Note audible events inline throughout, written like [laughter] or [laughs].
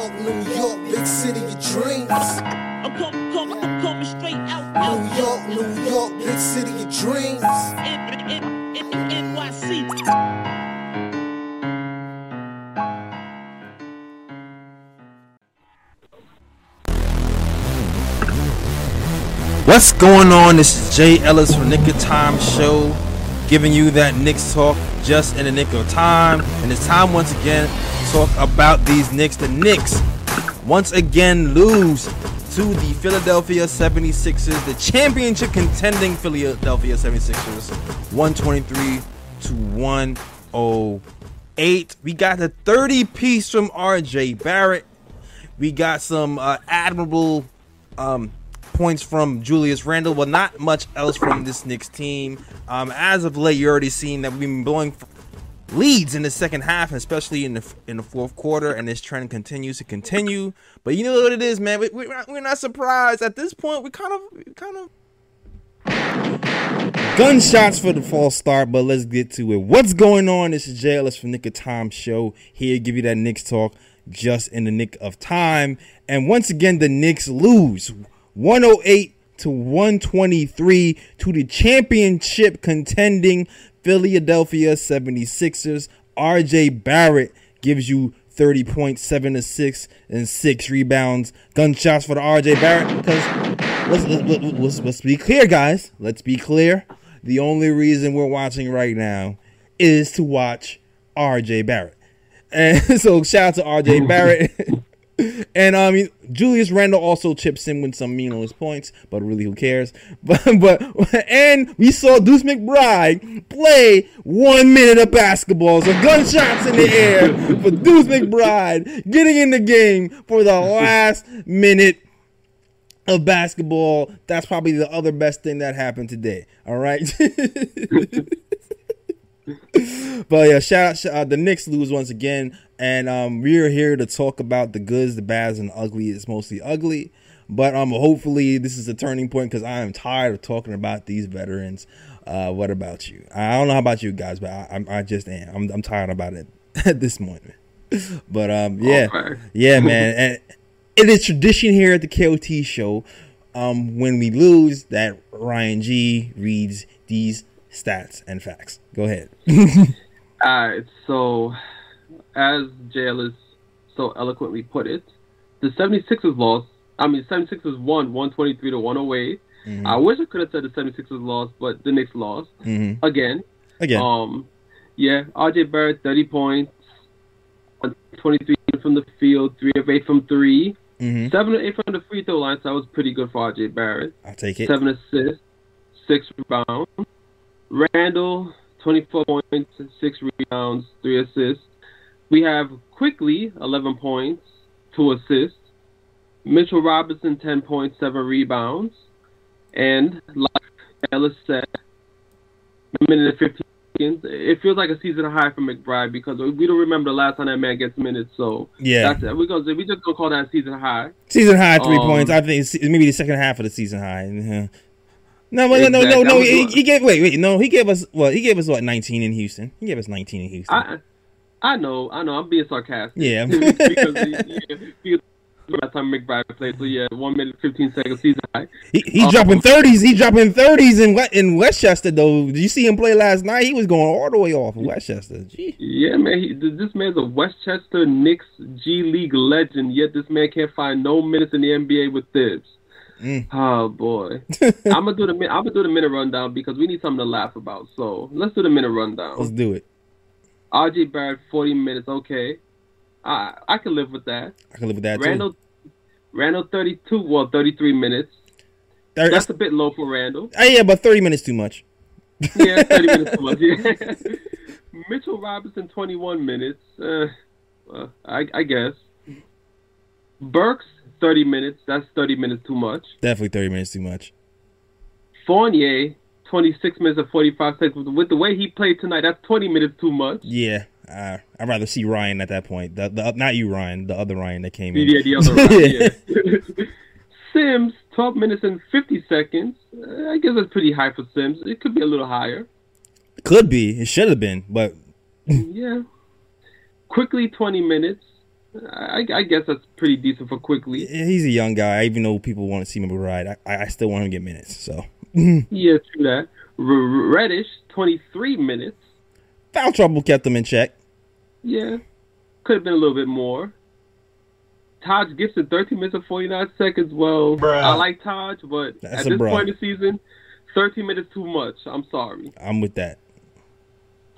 York, New York, big city of dreams. I'm coming, coming, I'm coming straight out, New York, New York, big city of dreams. NYC. What's going on? This is Jay Ellis from Knick of Time Show, giving you that Knicks talk just in the nick of time. And it's time once again to talk about these Knicks. The Knicks once again lose to the Philadelphia 76ers, the championship contending Philadelphia 76ers, 123 to 108. We got the 30 piece from RJ Barrett. We got some uh, admirable um, points from Julius Randle, but not much else from this Knicks team. Um, as of late, you already seen that we've been blowing leads in the second half, especially in the in the fourth quarter, and this trend continues to continue. But you know what it is, man. We, we're, not, we're not surprised at this point. We kind of kind of Gunshots for the false start, but let's get to it. What's going on? This is Ellis from Knick of Time Show here give you that Knicks talk just in the nick of time. And once again, the Knicks lose 108 to 123 to the championship contending Philadelphia 76ers. RJ Barrett gives you 30 points, 7 assists, and 6 rebounds. Gunshots for the RJ Barrett because let's, let's, let's, let's be clear, guys. Let's be clear. The only reason we're watching right now is to watch RJ Barrett. [laughs] And so shout out to RJ Barrett. [laughs] and I mean Julius Randle also chips in with some meaningless points, but really who cares? [laughs] But but and we saw Deuce McBride play one minute of basketball. So gunshots in the [laughs] air for Deuce McBride getting in the game for the [laughs] last minute of basketball. That's probably the other best thing that happened today. All right. But yeah, shout out, shout out the Knicks lose once again, and um, we're here to talk about the goods, the bads, and the ugly. It's mostly ugly, but um, hopefully this is a turning point because I am tired of talking about these veterans. Uh, what about you? I don't know how about you guys, but I, I'm, I just am. I'm, I'm tired about it at [laughs] this moment. But um, yeah, Okay. yeah, man, [laughs] and it is tradition here at the KOT show. Um, when we lose, that Ryan G reads these stats and facts. Go ahead. [laughs] Alright, so as JL so eloquently put it, the 76ers lost. I mean, 76ers won 123 to 108. I wish I could have said the 76ers lost, but the Knicks lost Mm-hmm. again. Again, Um, yeah, RJ Barrett 30 points, 23 from the field, three of eight from 3 mm-hmm. seven of eight from the free throw line. So that was pretty good for RJ Barrett. I'll take it. seven assists, six rebounds. Randle, 24 points, six rebounds, three assists. We have Quickley 11 points, two assists. Mitchell Robinson, 10 points, seven rebounds. And like Ellis said, a minute and 15 seconds. It feels like a season high for McBride because we don't remember the last time that man gets minutes. So Yeah, that's it. We're gonna, we just gonna call that season high. season high three Um, points. I think it's maybe the second half of the season high. No, no, no, no, no. He, he gave wait, wait. No, he gave us well. He gave us what nineteen in Houston. He gave us nineteen in Houston. I I know, I know. I'm being sarcastic. Yeah. [laughs] because yeah, because last time McBride played, so yeah, one minute fifteen seconds season high. he he uh, dropping thirties. He dropping thirties in in Westchester though. Did you see him play last night? He was going all the way off in Westchester. Gee. Yeah, man. He, this man's a Westchester Knicks G League legend. Yet this man can't find no minutes in the NBA with this. Mm. Oh boy, [laughs] I'm gonna do the I'm gonna do the minute rundown because we need something to laugh about. So let's do the minute rundown. Let's do it. RJ Barrett, 40 minutes. Okay, I I can live with that. I can live with that too. Randle, Randle, 32. Well, 33 minutes. Thir- That's a bit low for Randle. Uh, yeah, but thirty minutes too much. Yeah, 30 minutes too [laughs] much. Yeah. [laughs] Mitchell Robinson, 21 minutes. Uh, uh, I, I guess. Burks, 30 minutes. That's 30 minutes too much. Definitely thirty minutes too much. Fournier, 26 minutes and 45 seconds. With the way he played tonight, that's 20 minutes too much. Yeah, uh, I'd rather see Ryan at that point. The, the not you, Ryan. The other Ryan that came in. Yeah, the other right, yeah. [laughs] Sims, 12 minutes and 50 seconds. Uh, I guess that's pretty high for Sims. It could be a little higher. Could be. It should have been, but [laughs] Yeah. Quickley 20 minutes. I, I guess that's pretty decent for Quickley. He's a young guy. Even though people want to see him ride, I, I still want him to get minutes. So [laughs] Yeah, true that. R- Reddish, 23 minutes. foul trouble kept him in check. Yeah, could have been a little bit more. Taj Gibson, 13 minutes and 49 seconds. Well, Bruh. I like Taj, but That's at this bruh. point in the season, 13 minutes too much. I'm sorry. I'm with that.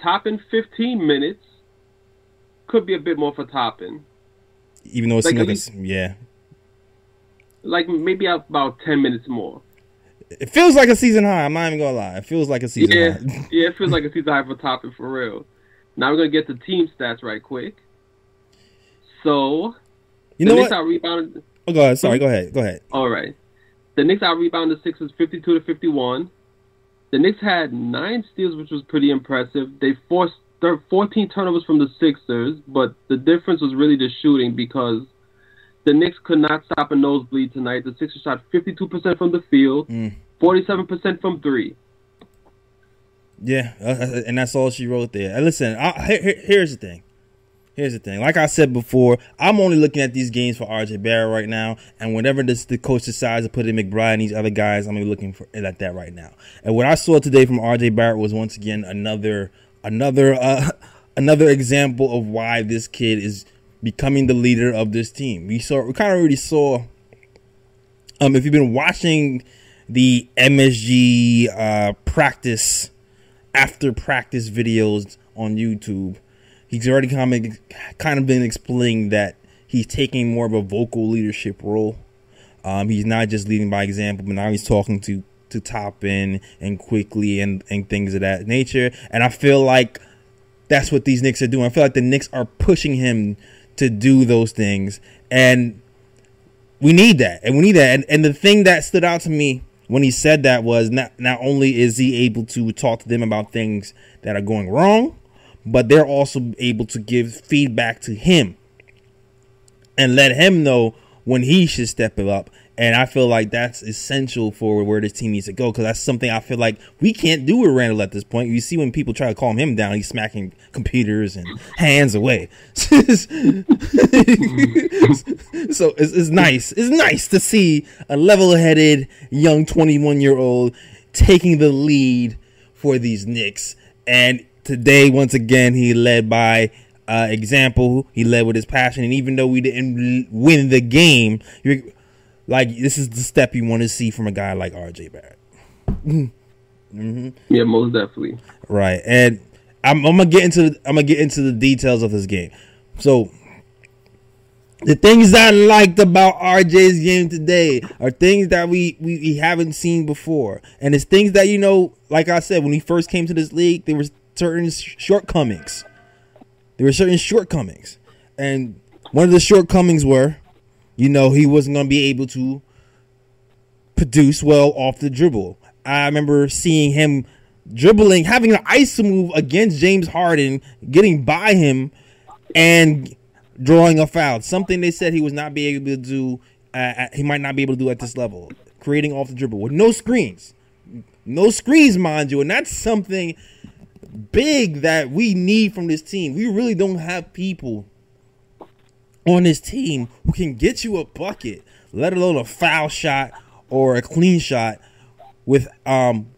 Toppin 15 minutes. Could be a bit more for Toppin. Even though it Like, seemed like a, least- yeah, Like maybe about 10 minutes more. it feels like a season high. I'm not even gonna lie. It feels like a season Yeah, high. [laughs] yeah, it feels like a season high for Toppin for real. Now we're gonna get the team stats right quick. So You the know Knicks what? out rebounded. Oh, go ahead. Sorry. Go ahead. Go ahead. All right. The Knicks out rebounded the Sixers 52 to 51. The Knicks had nine steals, which was pretty impressive. They forced thir- 14 turnovers from the Sixers, but the difference was really the shooting because the Knicks could not stop a nosebleed tonight. The Sixers shot 52% from the field, Mm. 47% from three. Yeah, uh, uh, and that's all she wrote there. And listen, I, here- here- here's the thing. Here's the thing. Like I said before, I'm only looking at these games for RJ Barrett right now, and whenever this, the coach decides to put in McBride and these other guys, I'm gonna be looking for at that right now. And what I saw today from RJ Barrett was once again another another uh, [laughs] another example of why this kid is becoming the leader of this team. We saw we kind of already saw um, if you've been watching the MSG uh, practice after practice videos on YouTube, he's already kind of kind of been explaining that he's taking more of a vocal leadership role. Um, he's not just leading by example, but now he's talking to to Toppin and Quickley and and things of that nature. And I feel like that's what these Knicks are doing. I feel like the Knicks are pushing him to do those things, and we need that, and we need that. And, and the thing that stood out to me when he said that was not not only is he able to talk to them about things that are going wrong, but they're also able to give feedback to him and let him know when he should step it up. And I feel like that's essential for where this team needs to go because that's something I feel like we can't do with Randle at this point. You see, when people try to calm him down, he's smacking computers and hands away. [laughs] so it's, it's nice. It's nice to see a level-headed young 21-year-old taking the lead for these Knicks. And today, once again, he led by uh, example. He led with his passion, and even though we didn't win the game, like this is the step you want to see from a guy like RJ Barrett. Mm-hmm. Yeah, most definitely. Right, and I'm, I'm gonna get into the, I'm gonna get into the details of this game. So, the things I liked about RJ's game today are things that we, we we haven't seen before, and it's things that you know, like I said, when he first came to this league, there were certain sh- shortcomings. There were certain shortcomings, and one of the shortcomings were, you know, he wasn't gonna be able to produce well off the dribble. I remember seeing him dribbling, having an ice move against James Harden, getting by him, and drawing a foul. Something they said he was not be able to do. Uh, he might not be able to do at this level, creating off the dribble with no screens, no screens, mind you, and that's something big that we need from this team. We really don't have people on this team who can get you a bucket, let alone a foul shot or a clean shot with um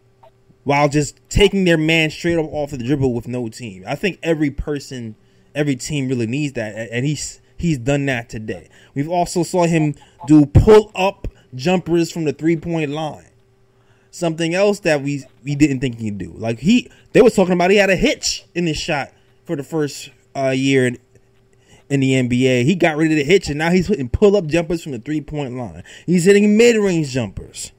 while just taking their man straight up off of the dribble with no team. I think every person, every team really needs that, and he's he's done that today. We've also saw him do pull up jumpers from the three point line. Something else that we we didn't think he could do. Like he, they was talking about he had a hitch in his shot for the first uh, year in, in the NBA. He got rid of the hitch, and now he's hitting pull up jumpers from the three point line. He's hitting mid range jumpers.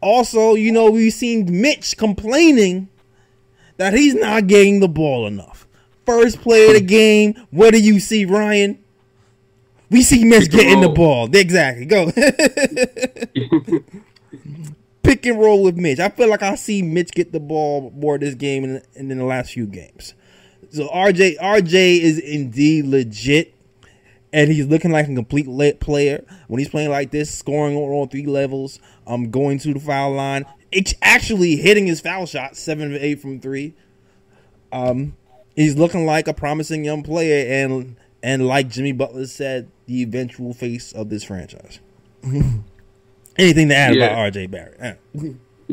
Also, you know, we've seen Mitch complaining that he's not getting the ball enough. First play of the game, what do you see, Ryan? We see Mitch getting the ball. Exactly. Go. [laughs] Pick and roll with Mitch. I feel like I see Mitch get the ball more this game and in, in the last few games. So RJ RJ is indeed legit and he's looking like a complete lit player when he's playing like this, scoring on all three levels, um, going to the foul line, it's actually hitting his foul shot, seven of eight from three. Um, he's looking like a promising young player, and and like Jimmy Butler said, the eventual face of this franchise. [laughs] Anything to add Yeah. about RJ Barrett?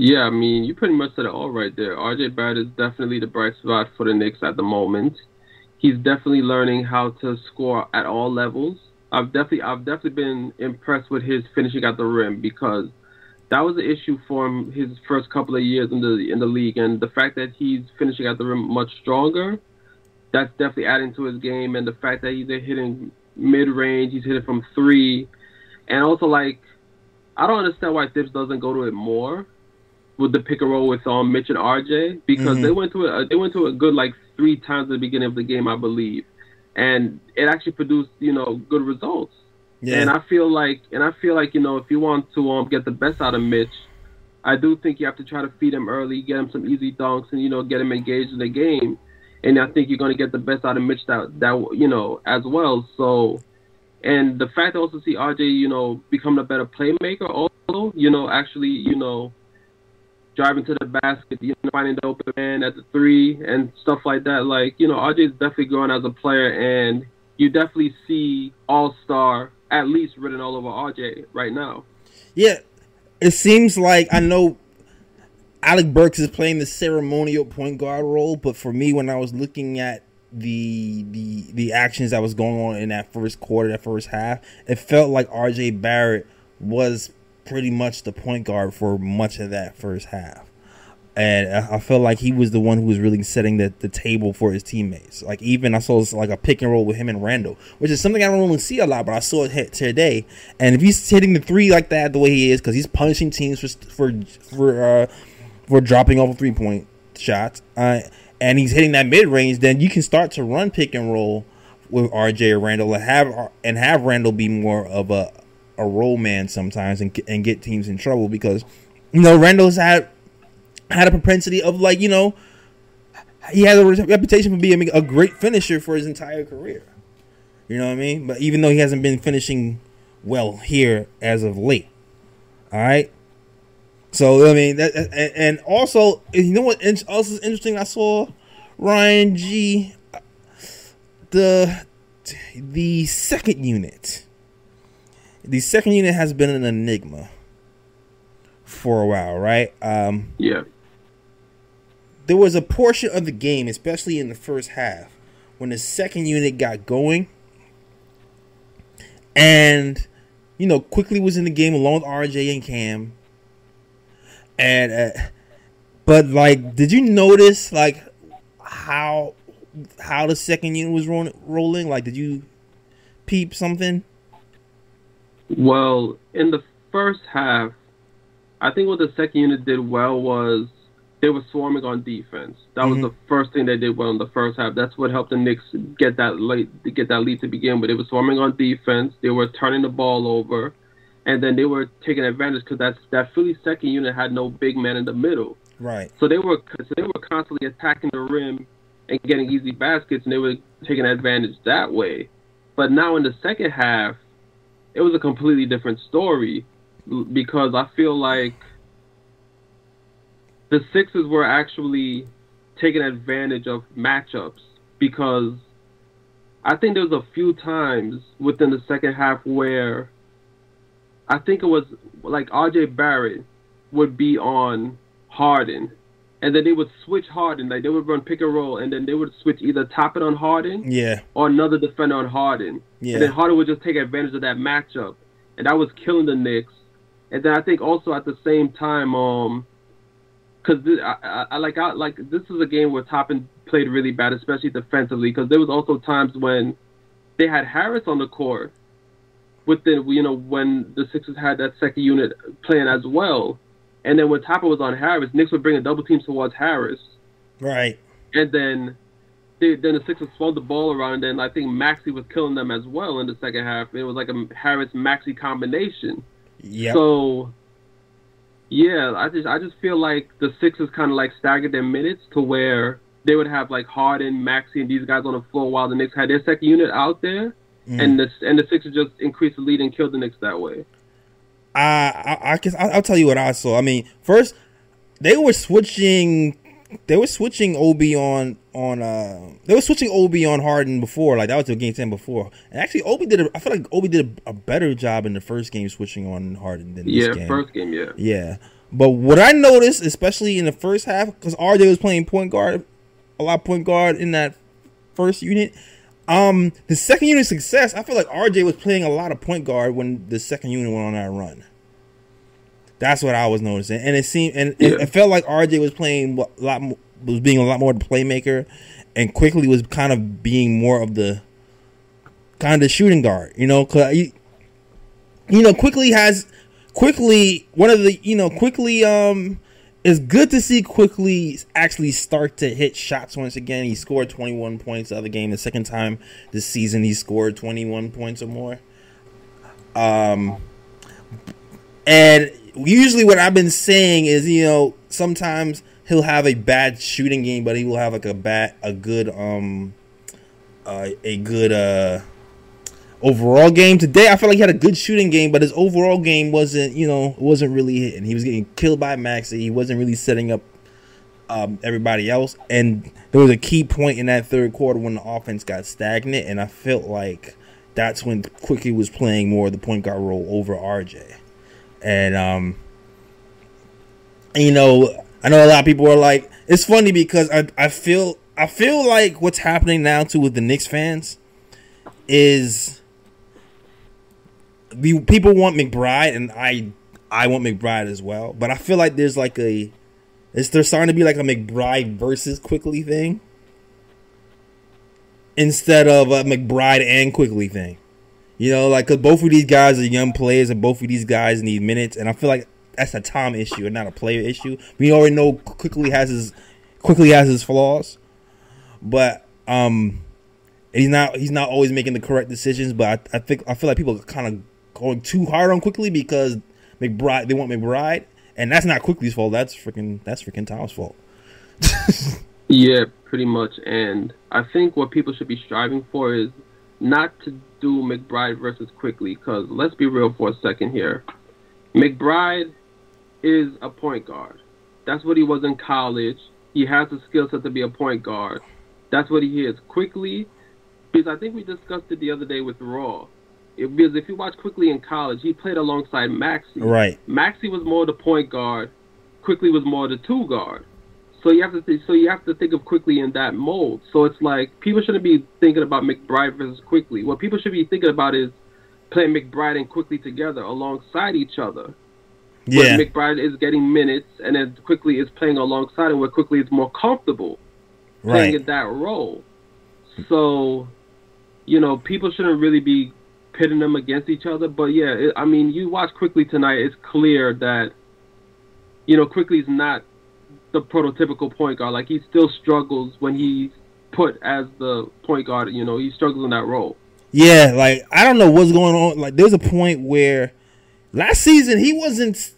Yeah, I mean, you pretty much said it all right there. RJ Barrett is definitely the bright spot for the Knicks at the moment. He's definitely learning how to score at all levels. I've definitely, I've definitely been impressed with his finishing at the rim because that was an issue for him his first couple of years in the in the league, and the fact that he's finishing at the rim much stronger, that's definitely adding to his game. And the fact that he's hitting mid range, he's hitting from three, and also like, I don't understand why Thibs doesn't go to it more with the pick and roll with um Mitch and RJ because Mhm. they went to a they went to it good like three times at the beginning of the game I believe, and it actually produced you know good results. Yeah, And I feel like, and I feel like you know, if you want to um get the best out of Mitch, I do think you have to try to feed him early, get him some easy dunks, and you know, get him engaged in the game. And I think you're going to get the best out of Mitch that that you know as well. So, and the fact to also see RJ, you know, become a better playmaker, also, you know, actually, you know, driving to the basket, you know, finding the open man at the three and stuff like that. Like, you know, RJ is definitely growing as a player, and you definitely see All Star at least written all over RJ right now. yeah. It seems like I know Alec Burks is playing the ceremonial point guard role, but for me, when I was looking at the the the actions that was going on in that first quarter, that first half, it felt like RJ Barrett was pretty much the point guard for much of that first half. And I felt like he was the one who was really setting the, the table for his teammates. Like even I saw like a pick and roll with him and Randle, which is something I don't really see a lot, but I saw it hit today. And if he's hitting the three like that the way he is, because he's punishing teams for for for uh, for dropping off three point shots, uh, and he's hitting that mid range, then you can start to run pick and roll with RJ or Randle and have and have Randle be more of a a roll man sometimes and and get teams in trouble because you know Randle's had had a propensity of like you know he has a reputation for being a great finisher for his entire career. You know what I mean? But even though he hasn't been finishing well here as of late, all right. So I mean that, and, and also you know what else is interesting? I saw Ryan G. Uh, the the second unit. The second unit has been an enigma for a while, right? Um, Yeah. there was a portion of the game, especially in the first half, when the second unit got going, and you know, Quickley was in the game along with RJ and Cam, and uh, but like, did you notice like how how the second unit was rolling? rolling? Like, did you peep something? Well, in the first half, I think what the second unit did well was they were swarming on defense. That Mhm. was the first thing they did well in the first half. That's what helped the Knicks get that late get that lead to begin with. They were swarming on defense. They were turning the ball over, and then they were taking advantage because that that Philly second unit had no big man in the middle. Right. So they were so they were constantly attacking the rim and getting easy baskets, and they were taking advantage that way. But now in the second half, it was a completely different story because I feel like the Sixers were actually taking advantage of matchups because I think there was a few times within the second half where I think it was like RJ Barrett would be on Harden, and then they would switch Harden. Like they would run pick and roll, and then they would switch either Toppin on Harden Yeah. or another defender on Harden. Yeah. And then Harden would just take advantage of that matchup, and that was killing the Knicks. And then I think also at the same time, um, because I, I, I like I like this is a game where Toppin played really bad, especially defensively, because there was also times when they had Harris on the court. With the you know when the Sixers had that second unit playing as well, and then when Toppin was on Harris, Knicks would bring a double team towards Harris, Right. and then they, then the Sixers swung the ball around, and then I think Maxey was killing them as well in the second half. It was like a Harris Maxey combination. Yeah. So yeah, I just I just feel like the Sixers kind of like staggered their minutes to where they would have like Harden, Maxey, and these guys on the floor while the Knicks had their second unit out there, Mm. and the and the Sixers just increased the lead and killed the Knicks that way. I, I, I guess I, I'll tell you what I saw. I mean, first they were switching they were switching Ob on on uh they were switching Ob on Harden before like that was the game ten before and actually Obi did a, I feel like Obi did a, a better job in the first game switching on Harden than Yeah, this game. first game, yeah. Yeah. But what I noticed, especially in the first half, because RJ was playing point guard, a lot of point guard in that first unit. Um, the second unit success, I feel like RJ was playing a lot of point guard when the second unit went on that run. That's what I was noticing, and it seemed, and it, Yeah. it felt like RJ was playing a lot, mo- was being a lot more the playmaker, and Quickley was kind of being more of the kind of the shooting guard. You know, cause you, you know, Quickley has Quickley one of the you know Quickley um it's good to see Quickley actually start to hit shots once again. He scored 21 points the other game. The second time this season he scored 21 points or more. Um and usually what I've been saying is, you know, sometimes he'll have a bad shooting game, but he will have like a bad a good um uh, a good uh overall game today. I feel like he had a good shooting game, but his overall game wasn't, you know, wasn't really hitting. He was getting killed by Maxey. He wasn't really setting up um, everybody else. And there was a key point in that third quarter when the offense got stagnant, and I felt like that's when Quickley was playing more of the point guard role over RJ. And um, you know, I know a lot of people are like, it's funny because I I feel I feel like what's happening now too with the Knicks fans is we people want McBride and I I want McBride as well, but I feel like there's like a is there starting to be like a McBride versus Quickley thing instead of a McBride and Quickley thing. You know, like cause both of these guys are young players and both of these guys need minutes, and I feel like that's a Tom issue and not a player issue. We already know Quickley has his Quickley has his flaws, but um, he's not he's not always making the correct decisions. But I, I think I feel like people kind of going too hard on Quickley because McBride they want McBride, and that's not Quickley's fault. That's freaking that's freaking Tom's fault. [laughs] Yeah, pretty much. And I think what people should be striving for is not to do McBride versus Quickley, because let's be real for a second here. McBride is a point guard. That's what he was in college. He has the skill set to be a point guard. That's what he is. Quickley, because I think we discussed it the other day with Raw. It, because if you watch Quickley in college, he played alongside Maxey. Right. Maxey was more the point guard. Quickley was more the two guard. So you have to th- so you have to think of Quickley in that mold. So it's like people shouldn't be thinking about McBride versus Quickley. What people should be thinking about is playing McBride and Quickley together alongside each other. Yeah. Where McBride is getting minutes and then Quickley is playing alongside him where Quickley is more comfortable playing Right. in that role. So, you know, people shouldn't really be pitting them against each other. But yeah, it, I mean, you watch Quickley tonight. It's clear that, you know, Quickley's not the prototypical point guard. Like he still struggles when he's put as the point guard. You know, he struggles in that role. Yeah, like I don't know what's going on. Like there's a point where last season he wasn't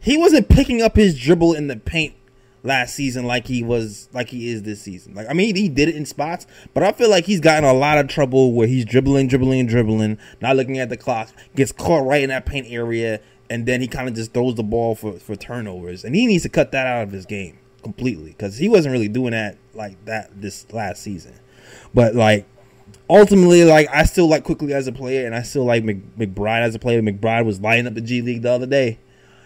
he wasn't picking up his dribble in the paint last season like he was like he is this season. Like I mean he did it in spots, but I feel like he's gotten a lot of trouble where he's dribbling, dribbling, dribbling, not looking at the clock, gets caught right in that paint area, and then he kind of just throws the ball for for turnovers. And he needs to cut that out of his game completely because he wasn't really doing that like that this last season. But like ultimately, like I still like Quickley as a player, and I still like Mc, McBride as a player. McBride was lighting up the G League the other day.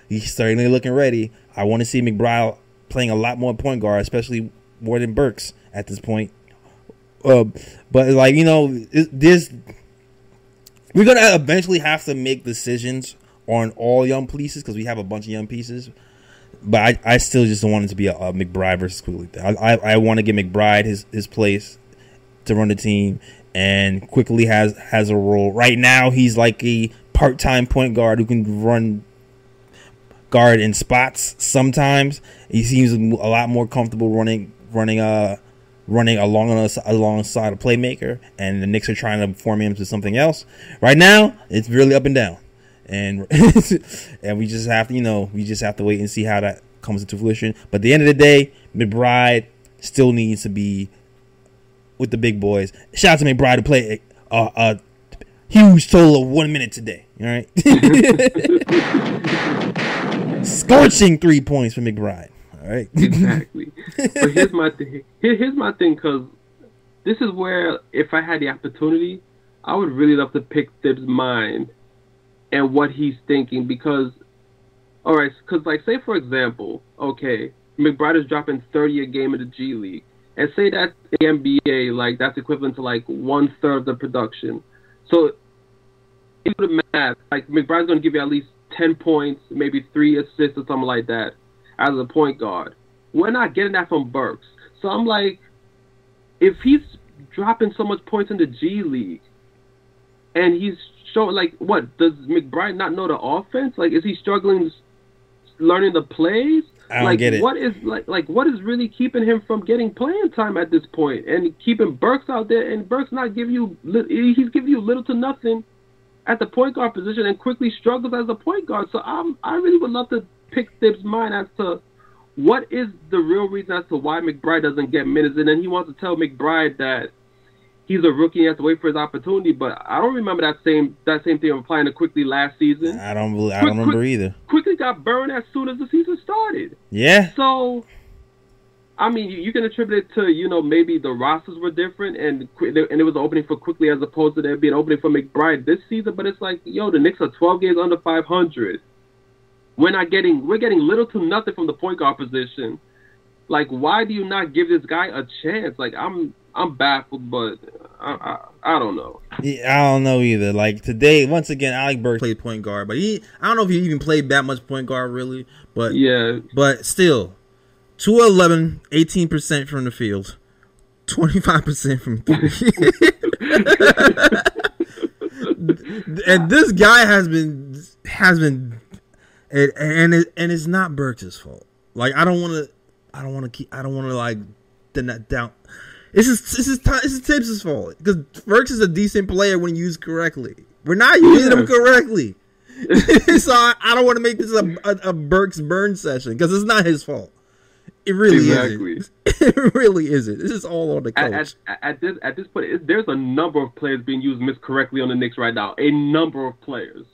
He's certainly looking ready. I want to see McBride playing a lot more point guard, especially more than Burks at this point. Uh, but like you know, this we're gonna eventually have to make decisions on all young pieces because we have a bunch of young pieces. But I, I still just want it to be a, a McBride versus Quickley. I, I, I want to give McBride his, his place to run the team, and Quickley has has a role. Right now, he's like a part time point guard who can run guard in spots. Sometimes he seems a lot more comfortable running running uh running along on us alongside a playmaker, and the Knicks are trying to form him to something else. Right now, it's really up and down, and [laughs] and we just have to you know we just have to wait and see how that comes into fruition. But at the end of the day, McBride still needs to be with the big boys. Shout out to McBride to play a, a huge total of one minute today. All right, [laughs] [laughs] scorching three points for McBride. All right, Exactly. [laughs] but here's my th- here, here's my thing because this is where if I had the opportunity, I would really love to pick Thibs' mind and what he's thinking because, all right, because like say for example, okay, McBride is dropping 30 a game in the G League, and say that the NBA like that's equivalent to like one third of the production. So do the math. Like McBride's going to give you at least 10 points, maybe three assists or something like that as a point guard. We're not getting that from Burks. So I'm like, if he's dropping so much points in the G League, and he's showing like what does McBride not know the offense? Like, is he struggling learning the plays? I don't like, get it. What is like like what is really keeping him from getting playing time at this point and keeping Burks out there? And Burks not giving you he's giving you little to nothing at the point guard position and Quickley struggles as a point guard. So I'm I really would love to pick Thibs' mind as to what is the real reason as to why McBride doesn't get minutes, and then he wants to tell McBride that he's a rookie and has to wait for his opportunity. But I don't remember that same that same thing applying to Quickley last season. I don't. believe- I don't remember quick- either. Quickley got burned as soon as the season started. Yeah. So, I mean, you, you can attribute it to you know maybe the rosters were different and and it was an opening for Quickley as opposed to there being an opening for McBride this season. But it's like, yo, the Knicks are 12 games under 500. We're not getting we're getting little to nothing from the point guard position. Like, why do you not give this guy a chance? Like, I'm I'm baffled, but I I, I don't know. Yeah, I don't know either. Like today, once again, Alec Burks played point guard, but he I don't know if he even played that much point guard really. But Yeah, but still, 211, 18 percent from the field, twenty five percent from three. [laughs] and this guy has been has been, and and, it, and it's not Burks' fault. Like I don't want to, I don't want to keep, I don't want to like then that down. This is this is this is Thibs' fault because Burks is a decent player when used correctly. We're not using him correctly. [laughs] [laughs] so I, I don't want to make this a, a, a Burks burn session because it's not his fault. It really Exactly. isn't. [laughs] It really isn't. This is all on the at, coach. at, at this at this point, it, there's a number of players being used miscorrectly on the Knicks right now. A number of players.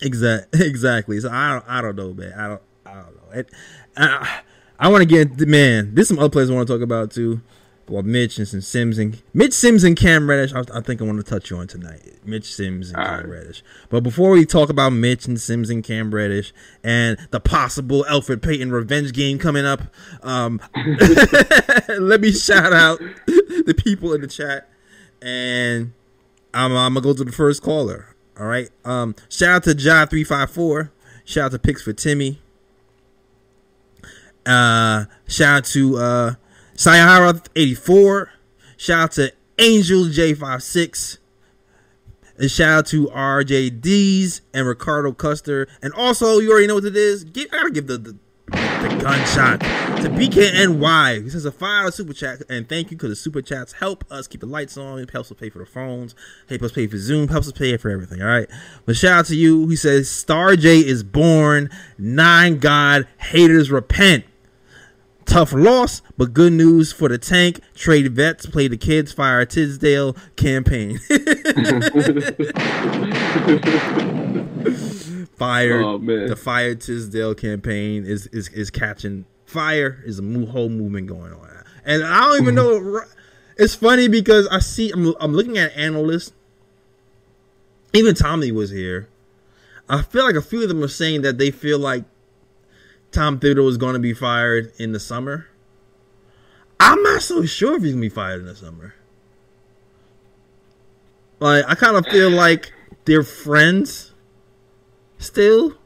Exact, [laughs] exactly. So I don't, I don't know, man. I don't, I don't know. It, I, I want to get man. There's some other players I want to talk about too. Well, Mitch and some Sims and Mitch Sims and Cam Reddish. I, I think I want to touch you on tonight. Mitch Sims and All Cam right. Reddish. But before we talk about Mitch and Sims and Cam Reddish and the possible Elfrid Payton revenge game coming up, um, [laughs] let me shout out the people in the chat and I'm, I'm gonna go to the first caller. All right. Um, shout out to John three five four. Shout out to Picks for Timmy. Uh, shout out to uh, Sayahara eighty four. Shout out to Angel J 56 And shout out to RJDs and Ricardo Custer. And also, you already know what it is. I gotta give the, the the gunshot to BKNY. This is a five super chat, and thank you because the super chats help us keep the lights on. It helps us pay for the phones, help us pay for Zoom, helps us pay for everything. All right, but shout out to you. He says Star J is born. Nine God haters repent. Tough loss, but good news for the tank. Trade vets, play the kids, fire Tisdale campaign. [laughs] fire Oh, the fire Tisdale campaign is is is catching fire. Is a whole movement going on, and I don't even know. Mm-hmm. It's funny because I see I'm I'm looking at analysts. Even Tommy was here. I feel like a few of them are saying that they feel like Tom Thibodeau is going to be fired in the summer. I'm not so sure if he's going to be fired in the summer. Like I kind of feel [sighs] like they're friends still,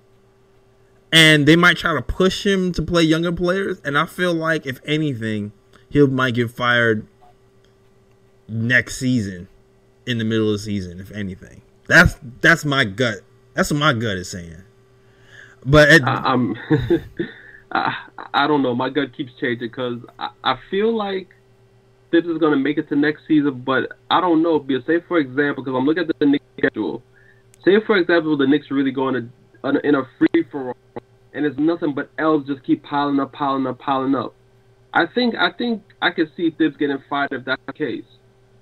and they might try to push him to play younger players. And I feel like if anything, he might get fired next season, in the middle of the season. If anything, that's that's my gut. That's what my gut is saying. But it, I, I'm [laughs] I, I don't know. My gut keeps changing because I, I feel like this is going to make it to next season, but I don't know. Because say for example, because I'm looking at the Knicks schedule. Say for example, the Knicks really going to in a free for all, and it's nothing but L's just keep piling up, piling up, piling up. I think I think I could see Thibs getting fired if that's the case.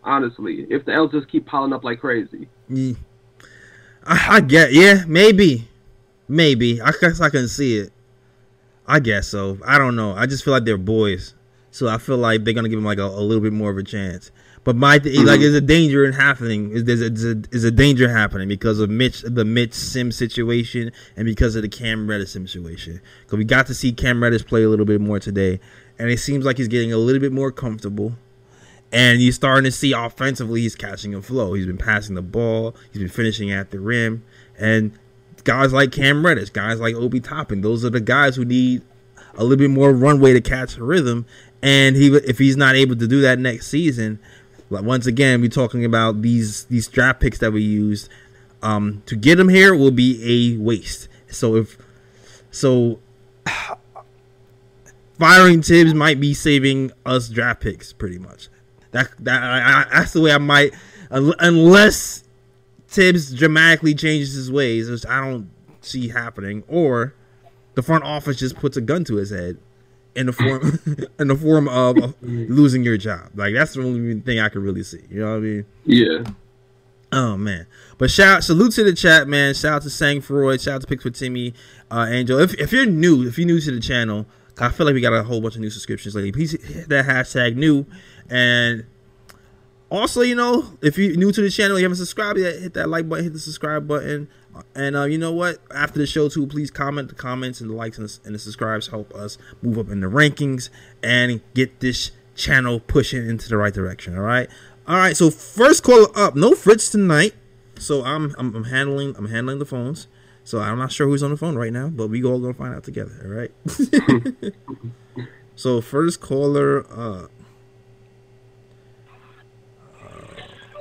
Honestly, if the L's just keep piling up like crazy. Mm. I, I get, yeah, maybe, maybe. I guess I can see it. I guess so. I don't know. I just feel like they're boys. So I feel like they're gonna give him like a, a little bit more of a chance. But my th- like, there's a mm-hmm. danger in happening. Is there's a, a, a danger happening because of Mitch, the Mitch Sim situation, and because of the Cam Reddish situation. Because we got to see Cam Reddish play a little bit more today, and it seems like he's getting a little bit more comfortable. And you're starting to see offensively, he's catching a flow. He's been passing the ball. He's been finishing at the rim. And guys like Cam Reddish, guys like Obi Toppin, those are the guys who need a little bit more runway to catch a rhythm. And he, if he's not able to do that next season, like once again, we're talking about these these draft picks that we used um, to get him here will be a waste. So if so, [sighs] firing Thibs might be saving us draft picks pretty much. That that I, I, that's the way I might unless Thibs dramatically changes his ways, which I don't see happening, or the front office just puts a gun to his head in the form [laughs] in the form of losing your job. Like that's the only thing I can really see. You know what I mean? Yeah. Oh man! But shout salute to the chat, man. Shout out to Sang Freud. Shout out to Picks with Timmy, uh, Angel. If, if you're new, if you're new to the channel, I feel like we got a whole bunch of new subscriptions lately. Please hit that hashtag new, and also, you know, if you're new to the channel, you haven't subscribed yet, hit that like button, hit the subscribe button, and uh, you know what? After the show too, please comment the comments and the likes and the, and the subscribes help us move up in the rankings and get this channel pushing into the right direction. All right. All right, so first caller up, no Fritz tonight. So I'm, I'm I'm handling I'm handling the phones. So I'm not sure who's on the phone right now, but we all gonna find out together. All right. [laughs] [laughs] so first caller up.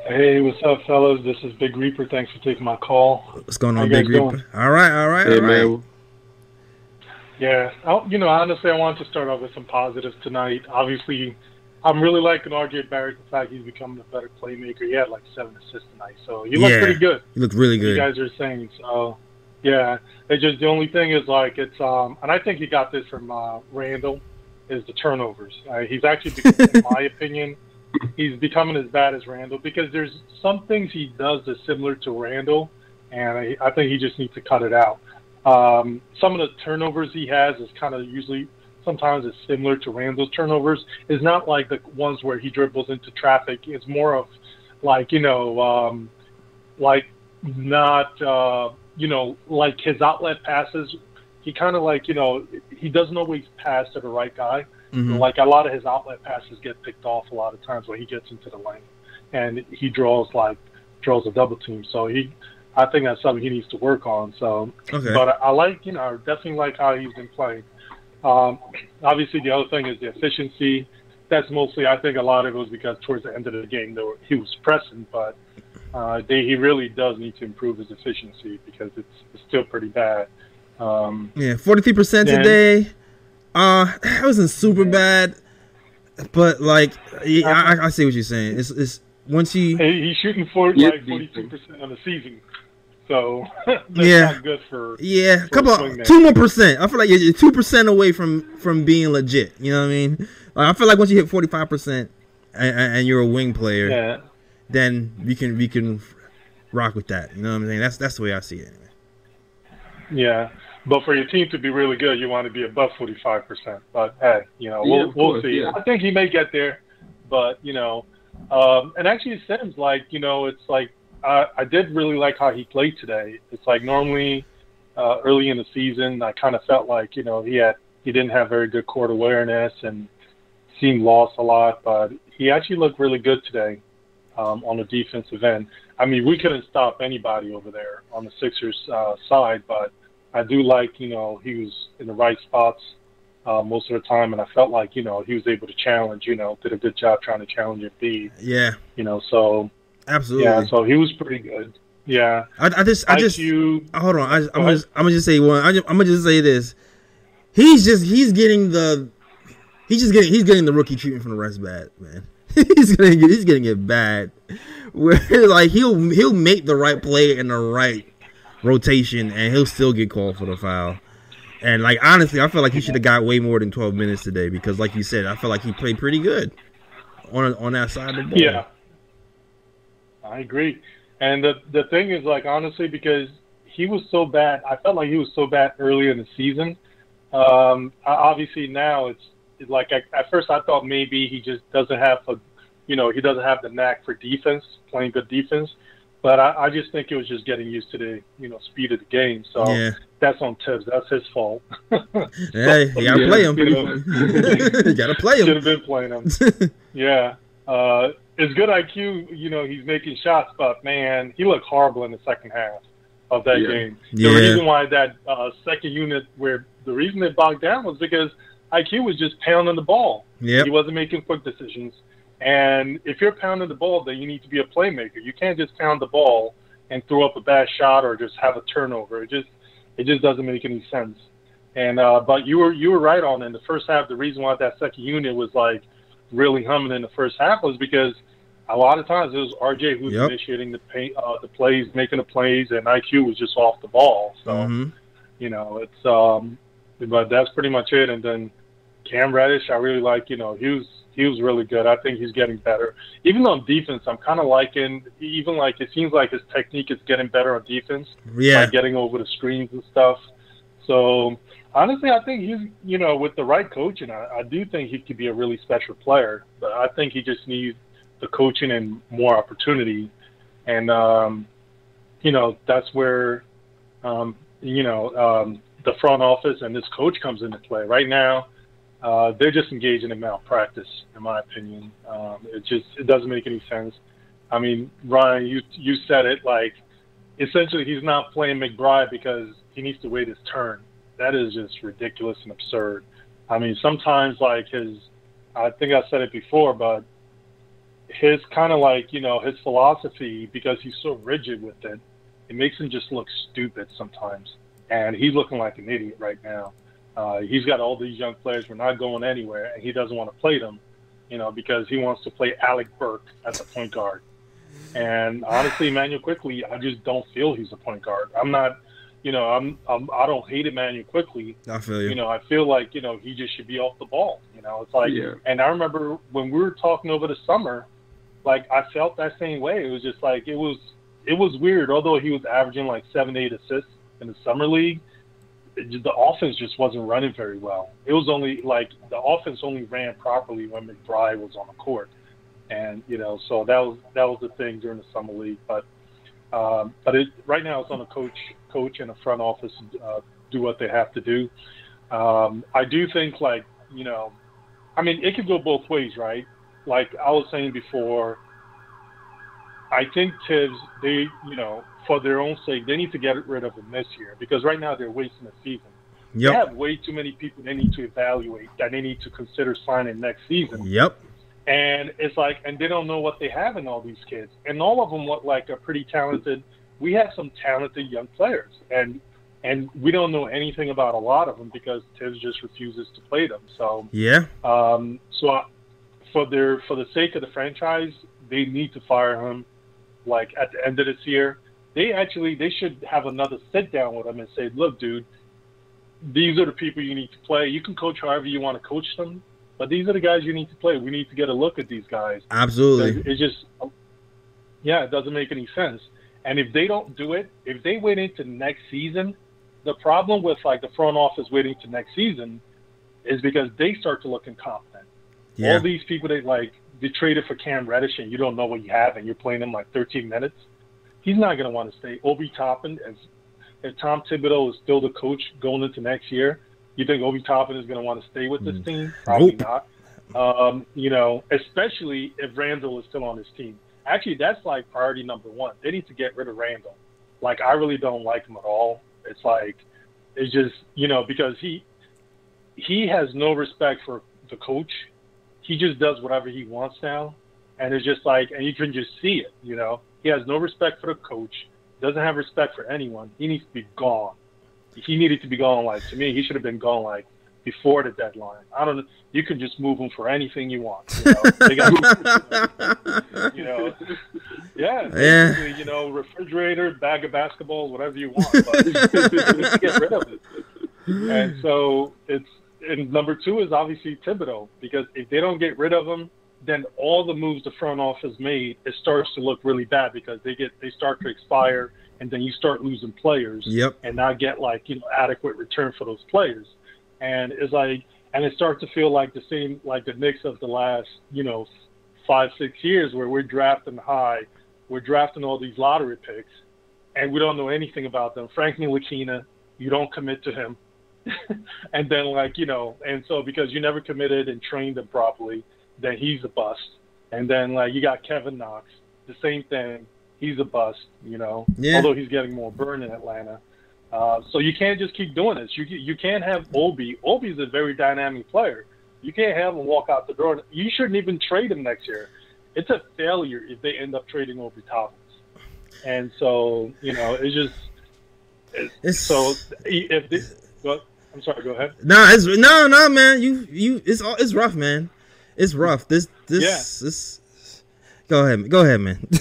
Hey, what's up, fellas? This is Big Reaper. Thanks for taking my call. What's going on, Big Reaper? doing? All right, all right, Hey all right. man. Yeah, I, you know, honestly, I wanted to start off with some positives tonight. Obviously, I'm really liking RJ Barrett. The fact he's becoming a better playmaker. He had like seven assists tonight, so he looked Yeah. pretty good. You look really good. You guys are saying so. Yeah, it's just the only thing is like it's um, and I think he got this from uh, Randle, is the turnovers. Uh, he's actually, be- in [laughs] my opinion, he's becoming as bad as Randle because there's some things he does that's similar to Randle, and I, I think he just needs to cut it out. Um, some of the turnovers he has is kind of usually sometimes it's similar to Randle's turnovers. It's not like the ones where he dribbles into traffic. It's more of like you know, um, like not uh, you know like his outlet passes. He kind of like you know he doesn't always pass to the right guy. Mhm. Like a lot of his outlet passes get picked off a lot of times when he gets into the lane, and he draws like draws a double team. So he, I think that's something he needs to work on. So, Okay. but I, I like you know I definitely like how he's been playing. Um, obviously, the other thing is the efficiency. That's mostly I think a lot of it was because towards the end of the game were, he was pressing, but uh, they, he really does need to improve his efficiency because it's, it's still pretty bad. Um, Yeah, forty three percent today. Uh, it wasn't super bad, but like, yeah, I, I see what you're saying. It's it's once he Hey, he's shooting for Yeah, like forty two percent on the season, so [laughs] that's Yeah. not good for. yeah, a for couple swingman. two more percent. I feel like you're two percent away from from being legit. You know what I mean? Like, I feel like once you hit forty five percent and, and you're a wing player, Yeah, then we can we can rock with that. You know what I'm saying? That's that's the way I see it. yeah. But for your team to be really good, you want to be above forty five percent. But hey, you know, we'll of we'll course, see. yeah. I think he may get there, but you know, um, and actually, it seems like you know, it's like I, I did really like how he played today. It's like normally uh, early in the season, I kind of felt like you know he had he didn't have very good court awareness and seemed lost a lot, but he actually looked really good today um, on the defensive end. I mean, we couldn't stop anybody over there on the Sixers uh, side, but I do like you know he was in the right spots uh, most of the time, and I felt like you know he was able to challenge. You know, did a good job trying to challenge Embiid. Yeah, You know, so absolutely. yeah, so he was pretty good. Yeah, I, I just I just IQ, hold on. I, I'm gonna just, I'm gonna just say one. I just, I'm gonna just say this. He's just he's getting the he's just getting he's getting the rookie treatment from the rest bad man. [laughs] he's getting he's getting it bad. [laughs] Where like he'll he'll make the right play in the right rotation and he'll still get called for the foul. And like honestly, I feel like he should have got way more than 12 minutes today because like you said, I feel like he played pretty good on on that side of the ball. Yeah, I agree. And the the thing is, like honestly, because he was so bad, I felt like he was so bad early in the season. Um, obviously now it's like I, at first I thought maybe he just doesn't have a, you know, he doesn't have the knack for defense, playing good defense. But I, I just think it was just getting used to the you know speed of the game. So Yeah. that's on Thibs. That's his fault. [laughs] Hey, you gotta Yeah, play him. you [laughs] know. you gotta play him. Should him. have been playing him. [laughs] yeah. Uh, it's good IQ. You know, he's making shots, but man, he looked horrible in the second half of that Yeah. game. Yeah. The reason why that uh, second unit, where the reason it bogged down was because IQ was just pounding the ball. Yep. He wasn't making quick decisions. And if you're pounding the ball, then you need to be a playmaker. You can't just pound the ball and throw up a bad shot or just have a turnover. It just it just doesn't make any sense. And uh, but you were you were right on in the first half. The reason why that second unit was like really humming in the first half was because a lot of times it was RJ who was Yep. initiating the pay, uh, the plays, making the plays, and IQ was just off the ball. So Mhm. you know it's um, but that's pretty much it. And then Cam Reddish, I really like. You know, he was he was really good. I think he's getting better. Even on defense, I'm kind of liking. Even like it seems like his technique is getting better on defense Yeah. by getting over the screens and stuff. So honestly, I think he's you know with the right coaching, I, I do think he could be a really special player. But I think he just needs the coaching and more opportunity, and um, you know that's where um, you know um, the front office and this coach comes into play. Right now, uh, they're just engaging in malpractice, in my opinion. Um, it just it doesn't make any sense. I mean, Ryan, you you said it like essentially he's not playing McBride because he needs to wait his turn. That is just ridiculous and absurd. I mean, sometimes like his, I think I said it before, but his kind of like you know his philosophy because he's so rigid with it, it makes him just look stupid sometimes. And he's looking like an idiot right now. Uh, he's got all these young players. We're not going anywhere, and he doesn't want to play them, you know, because he wants to play Alec Burks as a point guard. And honestly, Immanuel Quickley, I just don't feel he's a point guard. I'm not, you know, I'm, I'm I don't hate Immanuel Quickley. I feel you. You know, I feel like you know he just should be off the ball. You know, it's like, Yeah. and I remember when we were talking over the summer, like I felt that same way. It was just like it was, it was weird. Although he was averaging like seven, eight assists in the summer league, it just, the offense just wasn't running very well. It was only like the offense only ran properly when McBride was on the court, and you know, so that was that was the thing during the summer league. But um, but it right now it's on the coach, coach and the front office uh, do what they have to do. Um, I do think like you know, I mean, it could go both ways, right? Like I was saying before, I think Thibs, they, you know, for their own sake, they need to get rid of him this year because right now they're wasting the season. They have way too many people they need to evaluate that they need to consider signing next season. Yep. And it's like, and they don't know what they have in all these kids. And all of them look like are pretty talented. We have some talented young players, and and we don't know anything about a lot of them because Thibs just refuses to play them. So Yeah. um, so I- for their for the sake of the franchise, they need to fire him. Like at the end of this year, they actually they should have another sit down with them and say, "Look, dude, these are the people you need to play. You can coach however you want to coach them, but these are the guys you need to play. We need to get a look at these guys. Absolutely. It's just, yeah, it doesn't make any sense. And if they don't do it, if they wait into next season, the problem with like the front office waiting to next season is because they start to look incompetent. Yeah. All these people they like they traded for Cam Reddish and you don't know what you have and you're playing him like 13 minutes. He's not going to want to stay. Obi Toppin, as if Tom Thibodeau is still the coach going into next year, you think Obi Toppin is going to want to stay with this Mm. team? Probably Nope. not. Um, you know, especially if Randle is still on his team. Actually, that's like priority number one. They need to get rid of Randle. Like, I really don't like him at all. It's like, it's just, you know, because he he has no respect for the coach. He just does whatever he wants now, and it's just like, and you can just see it. You know, he has no respect for the coach. Doesn't have respect for anyone. He needs to be gone. He needed to be gone. Like to me, he should have been gone like before the deadline. I don't know. You can just move him for anything you want. You know, [laughs] they got, you know yeah, Yeah. you know, refrigerator, bag of basketballs, whatever you want. But [laughs] get rid of it. And so it's and number two is obviously Thibodeau because if they don't get rid of him, then all the moves the front office made it starts to look really bad because they get they start to expire and then you start losing players Yep. and not get like you know adequate return for those players. And it's like and it starts to feel like the same like the Knicks of the last you know five six years where we're drafting high, we're drafting all these lottery picks, and we don't know anything about them. Frank Ntilikina, you don't commit to him, [laughs] and then like you know, and so because you never committed and trained them properly, then he's a bust. And then like you got Kevin Knox, the same thing. He's a bust, you know. Yeah. Although he's getting more burn in Atlanta. Uh, so you can't just keep doing this. You you can't have Obi. Obi's a very dynamic player. You can't have him walk out the door. You shouldn't even trade him next year. It's a failure if they end up trading Obi Toppins. And so you know, it's just It's so if this. Well, I'm sorry. Go ahead. Nah, it's no, no, man. You, you, it's all, it's rough, man. It's rough. This, this, this. Go ahead, go ahead, man. [laughs]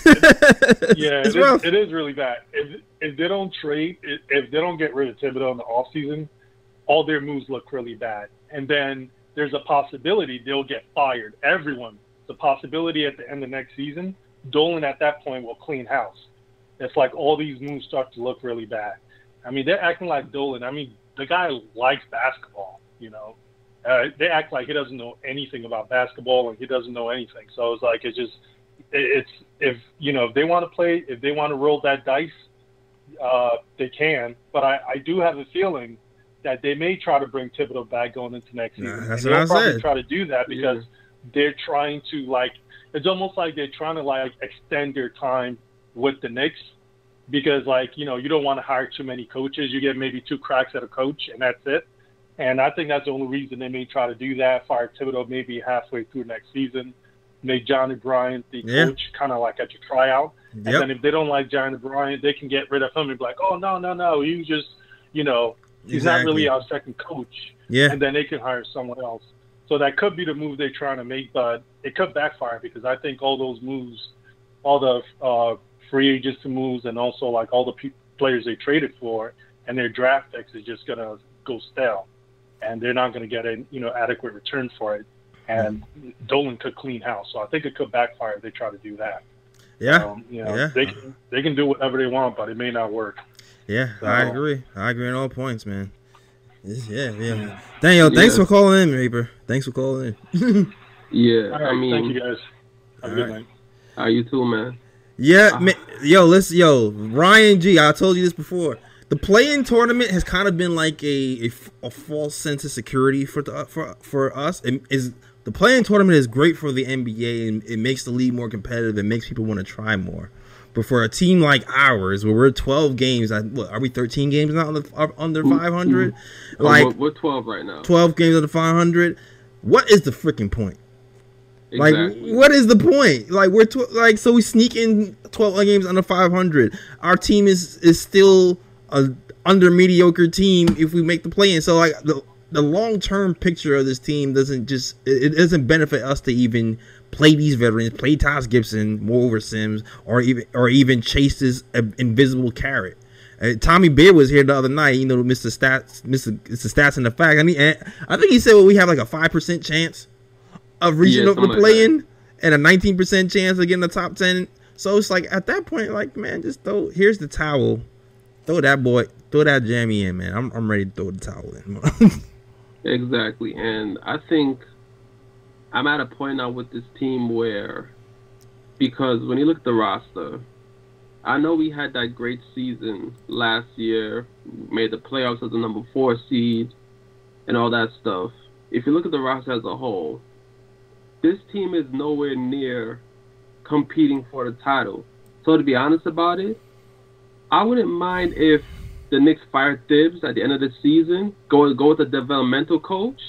Yeah, it's it rough. is, it is really bad. If if they don't trade, if if they don't get rid of Thibodeau in the offseason, all their moves look really bad. And then there's a possibility they'll get fired. Everyone, the possibility at the end of next season, Dolan at that point will clean house. It's like all these moves start to look really bad. I mean, they're acting like Dolan. I mean, the guy likes basketball. You know, uh, they act like he doesn't know anything about basketball and he doesn't know anything. So it's like it's just it's if you know if they want to play if they want to roll that dice, uh, they can. But I, I do have a feeling that they may try to bring Thibodeau back going into next Nah, season. that's and what I probably said. try to do that because they're trying to like it's almost like they're trying to like extend their time with the Knicks because like you know you don't want to hire too many coaches. You get maybe two cracks at a coach and that's it. And I think that's the only reason they may try to do that. Fire Thibodeau maybe halfway through next season. Make Johnny Bryant the Yeah. coach, kind of like at your tryout. And Yep. then if they don't like Johnny Bryant, they can get rid of him and be like, oh no no no, you just you know he's not really our second coach Yeah, and then they can hire someone else. So that could be the move they're trying to make, but it could backfire because I think all those moves, all the uh, free agency moves, and also like all the pe- players they traded for and their draft picks is just gonna go stale, and they're not gonna get a you know adequate return for it. And Dolan could clean house, so I think it could backfire if they try to do that. yeah, Um, you know, Yeah. they can they can do whatever they want, but it may not work. yeah. I agree. I agree on all points, man. It's- yeah, yeah. Daniel, thanks Yeah. for calling in, Reaper. Thanks for calling in. [laughs] Yeah, All I mean, thank you guys. Have a good All right. night. how you too, man? Yeah, Uh, ma- yo, listen, yo, Ryan G. I told you this before. The play-in tournament has kind of been like a a false sense of security for the, uh, for for us. It is the play-in tournament is great for the NBA and it makes the league more competitive. It makes people want to try more. But for a team like ours, where we're 12 games, I, what, are we 13 games now under, are under mm-hmm. 500? Oh, Like we're, we're 12 right now. 12 games under 500. What is the freaking point? Exactly. Like, what is the point? Like, we're tw- like, so we sneak in twelve games under five hundred. Our team is is still a under mediocre team if we make the play in. So, like, the the long term picture of this team doesn't just it, it doesn't benefit us to even play these veterans, play Taj Gibson, moreover Sims, or even or even chase this uh, invisible carrot. Uh, Tommy Beer was here the other night. You know, Mr. Stats, Mr. Mr. Stats and the fact. I mean, I think he said well, we have like a five percent chance of reaching Yeah, the like play in and a 19% chance of getting the top 10. So it's like at that point, like, man, just throw here's the towel. Throw that boy, throw that jammy in, man. I'm, I'm ready to throw the towel in. [laughs] Exactly. And I think I'm at a point now with this team where, because when you look at the roster, I know we had that great season last year, made the playoffs as a number four seed, and all that stuff. If you look at the roster as a whole, this team is nowhere near competing for the title. So to be honest about it, I wouldn't mind if the Knicks fire Thibs at the end of the season, go go with a developmental coach,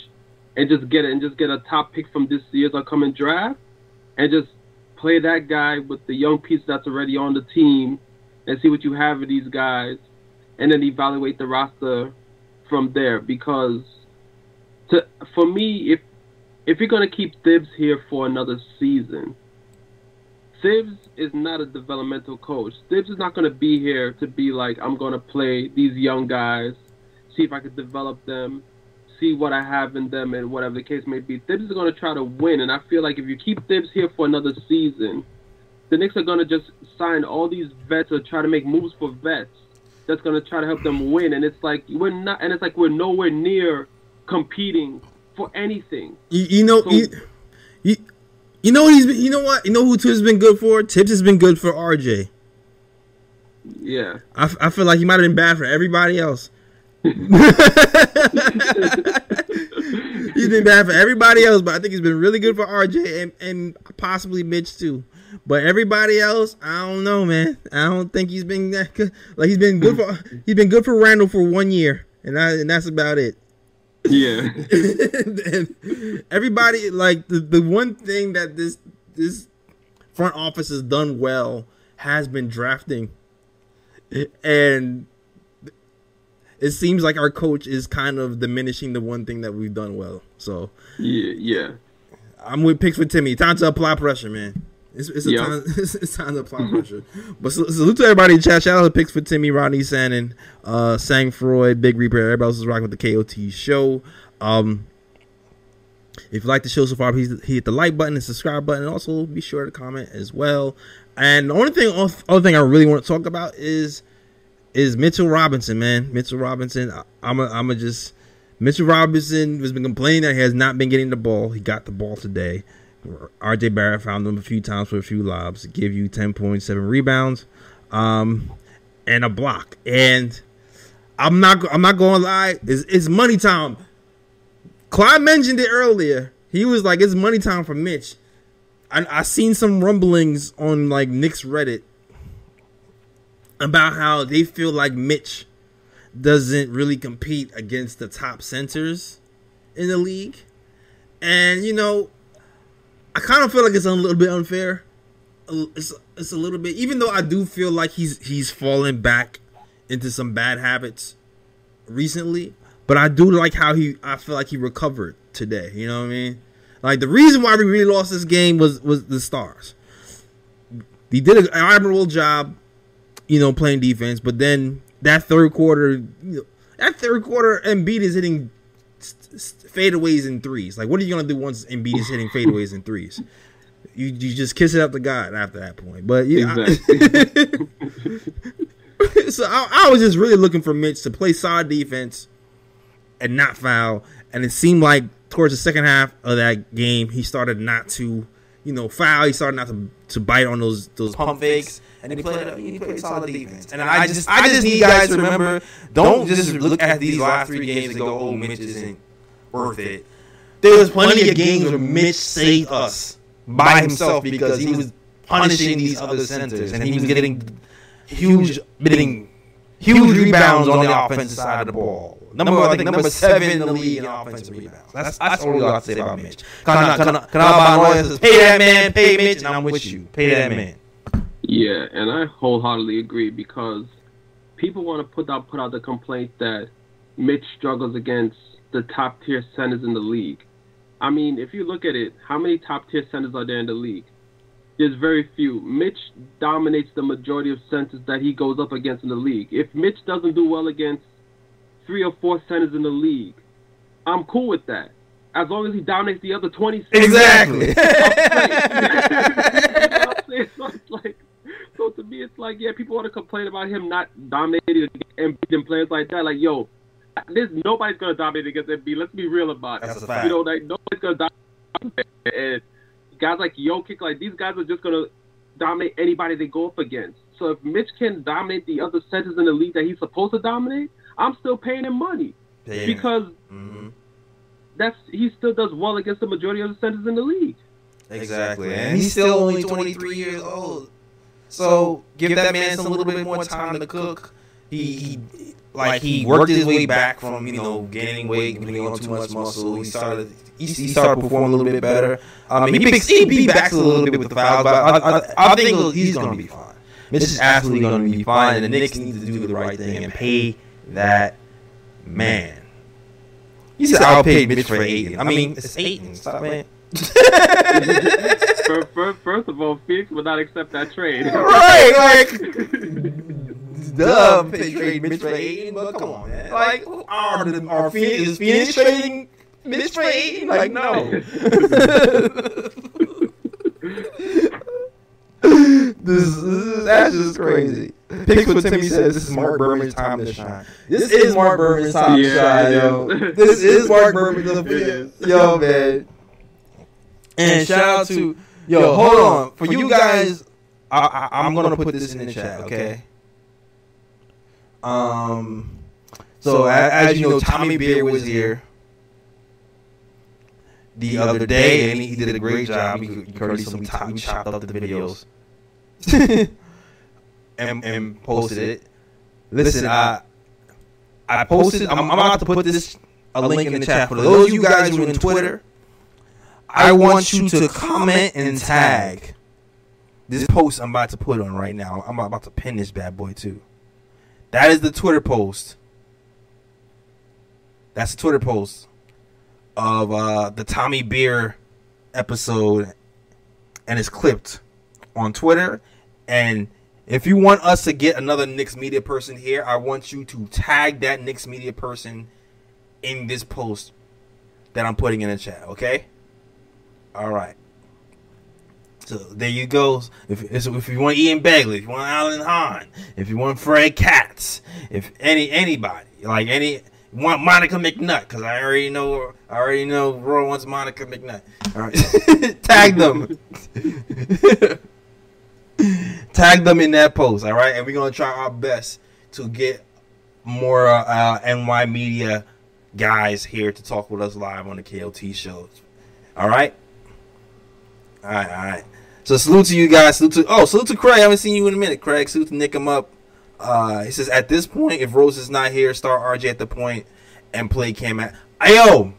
and just get it and just get a top pick from this year's upcoming draft, and just play that guy with the young piece that's already on the team, and see what you have with these guys, and then evaluate the roster from there. Because to for me, if if you're gonna keep Thibs here for another season, Thibs is not a developmental coach. Thibs is not going to be here to be like, I'm going to play these young guys, see if I can develop them, see what I have in them, and whatever the case may be. Thibs is going to try to win, and I feel like if you keep Thibs here for another season, the Knicks are going to just sign all these vets or try to make moves for vets that's going to try to help them win. And it's like we're not, and it's like we're nowhere near competing for anything. You, you know, So- you, you, you know he's been, you know what? You know who Thibs has been good for? Thibs has been good for RJ. Yeah. I, I feel like he might have been bad for everybody else. [laughs] he's been bad for everybody else, but I think he's been really good for RJ and, and possibly Mitch too. But everybody else, I don't know, man. I don't think he's been that good. Like he's been good for he's been good for Randle for one year, and, I, and that's about it. Yeah. [laughs] and everybody like the, the one thing that this this front office has done well has been drafting and it seems like our coach is kind of diminishing the one thing that we've done well so yeah. Yeah. i'm with picks for timmy time to apply pressure man it's, it's, a Yeah. time, [laughs] it's, it's time to apply pressure. But salute to everybody in chat. Shout out to picks for Timmy, Rodney Sannon, uh, Sang Freud, Big Reaper. Everybody else is rocking with the KOT show. Um, if you like the show so far, please hit the like button and subscribe button. And also be sure to comment as well. And the only thing, other thing I really want to talk about is is Mitchell Robinson, man. Mitchell Robinson. I, I'm a, I'm a just Mitchell Robinson has been complaining that he has not been getting the ball. He got the ball today. RJ Barrett found him a few times for a few lobs. Give you 10.7 rebounds, um, and a block. And I'm not I'm not to lie. It's, it's money time. Clyde mentioned it earlier. He was like, "It's money time for Mitch." I I seen some rumblings on like Knicks Reddit about how they feel like Mitch doesn't really compete against the top centers in the league, and you know, I kind of feel like it's a little bit unfair. It's it's a little bit, even though I do feel like he's he's fallen back into some bad habits recently. But I do like how he. I feel like he recovered today. You know what I mean? Like the reason why we really lost this game was was the stars. He did an admirable job, you know, playing defense. But then that third quarter, you know, that third quarter, Embiid is hitting fadeaways and threes. Like, what are you gonna do once Embiid is hitting fadeaways and threes? You you just kiss it up to God after that point. But yeah, Exactly. [laughs] so I, I was just really looking for Mitch to play solid defense and not foul. And it seemed like towards the second half of that game, he started not to, you know, foul. He started not to, to bite on those those pump fakes. And he played he played solid defense. And I just I just need guys to remember, don't just look at these last three games and go, oh, oh, Mitch isn't worth it. There was plenty of games where Mitch saved us by himself because he was punishing these other centers and he was getting huge, getting huge rebounds on the offensive side of the ball. Number, I think number seven in the league in offensive rebounds. That's that's all I got to say about Mitch. Can I, can I, can I buy says, pay that man, pay Mitch, and I'm with you. Pay that man. Yeah, and I wholeheartedly agree because people want to put out put out the complaint that Mitch struggles against the top tier centers in the league. I mean, if you look at it, how many top tier centers are there in the league? There's very few. Mitch dominates the majority of centers that he goes up against in the league. If Mitch doesn't do well against three or four centers in the league, I'm cool with that. As long as he dominates the other 20 centers. Exactly. [laughs] so [laughs] [laughs] like, so to me, it's like, yeah, people want to complain about him not dominating and beating players like that. Like, yo, there's nobody's gonna dominate against Embiid. Let's be real about it. That's a fact. You know, like nobody's gonna dominate. And guys like Jokic, like these guys are just gonna dominate anybody they go up against. So if Mitch can dominate the other centers in the league that he's supposed to dominate, I'm still paying him money because Mhm. that's he still does well against the majority of the centers in the league. Exactly, and he's still only 23 years old. So give that man some little bit more time to cook. He, he like he worked his way back from you know gaining weight, putting on too much muscle. He started he, he started performing a little bit better. I mean, he picks, he, he backs a little bit with the fouls, but I, I, I think he's gonna be fine. Mitch is absolutely gonna be fine, and the Knicks need to do the right thing and pay that man. You said I'll pay Mitch for Ayton. I mean, it's Ayton. Stop, man. Fir- fir- First of all, Phoenix would not accept that trade. [laughs] right, like [laughs] duh, pay trade Mitch for Ayton, but come on, man. Like, are, the, are Phoenix, is Phoenix trading Mitch for Ayton? Like, no. [laughs] this, this is, that's just crazy. Picks what Timmy says. This is Mark Berman's time to shine. This is Mark Berman's time to shine, yo. This is Mark Berman's It is. yo, man. And shout out to yo. Hold on for you guys. I, I, I'm gonna put this in the chat, okay? Um. So a- as you know, Tommy Beer was here the other day, and he did a great job. You could already see we, we chopped up the videos [laughs] and, and posted it. Listen, I I posted. I'm, I'm about to put this a link in the chat for those of you guys who are in Twitter. I want you to comment and tag this post I'm about to put on right now. I'm about to pin this bad boy too. That is the Twitter post. That's the Twitter post of uh, the Tommy Beer episode, and it's clipped on Twitter. And if you want us to get another Knicks media person here, I want you to tag that Knicks media person in this post that I'm putting in the chat. Okay. All right. So there you go. If if you want Ian Begley, if you want Alan Hahn, if you want Fred Katz, if any anybody like any want Monica McNutt, because I already know I already know Roy wants Monica McNutt. All right, [laughs] tag them. [laughs] tag them in that post. All right, and we're gonna try our best to get more uh, NY media guys here to talk with us live on the KOT shows. All right. All right, all right. So salute to you guys. Salute to oh, salute to Craig. I haven't seen you in a minute, Craig. Salute to Nick him up. Uh, he says at this point, if Rose is not here, start RJ at the point and play Cam at. Ayo,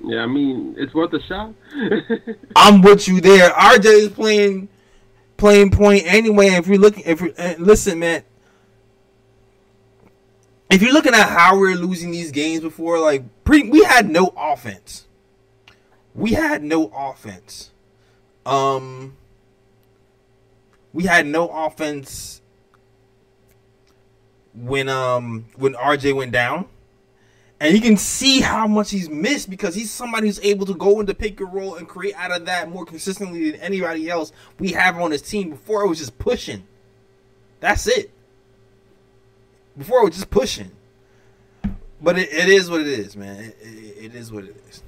Yeah, I mean, it's worth a shot. I'm with you there. RJ is playing playing point anyway. If you're looking, if you listen, man, if you're looking at how we're losing these games before, like pre, we had no offense. We had no offense. Um, we had no offense when um when RJ went down. And you can see how much he's missed because he's somebody who's able to go into pick and roll and create out of that more consistently than anybody else we have on his team. Before it was just pushing. That's it. Before it was just pushing. But it, it is what it is, man. It, it, it is what it is.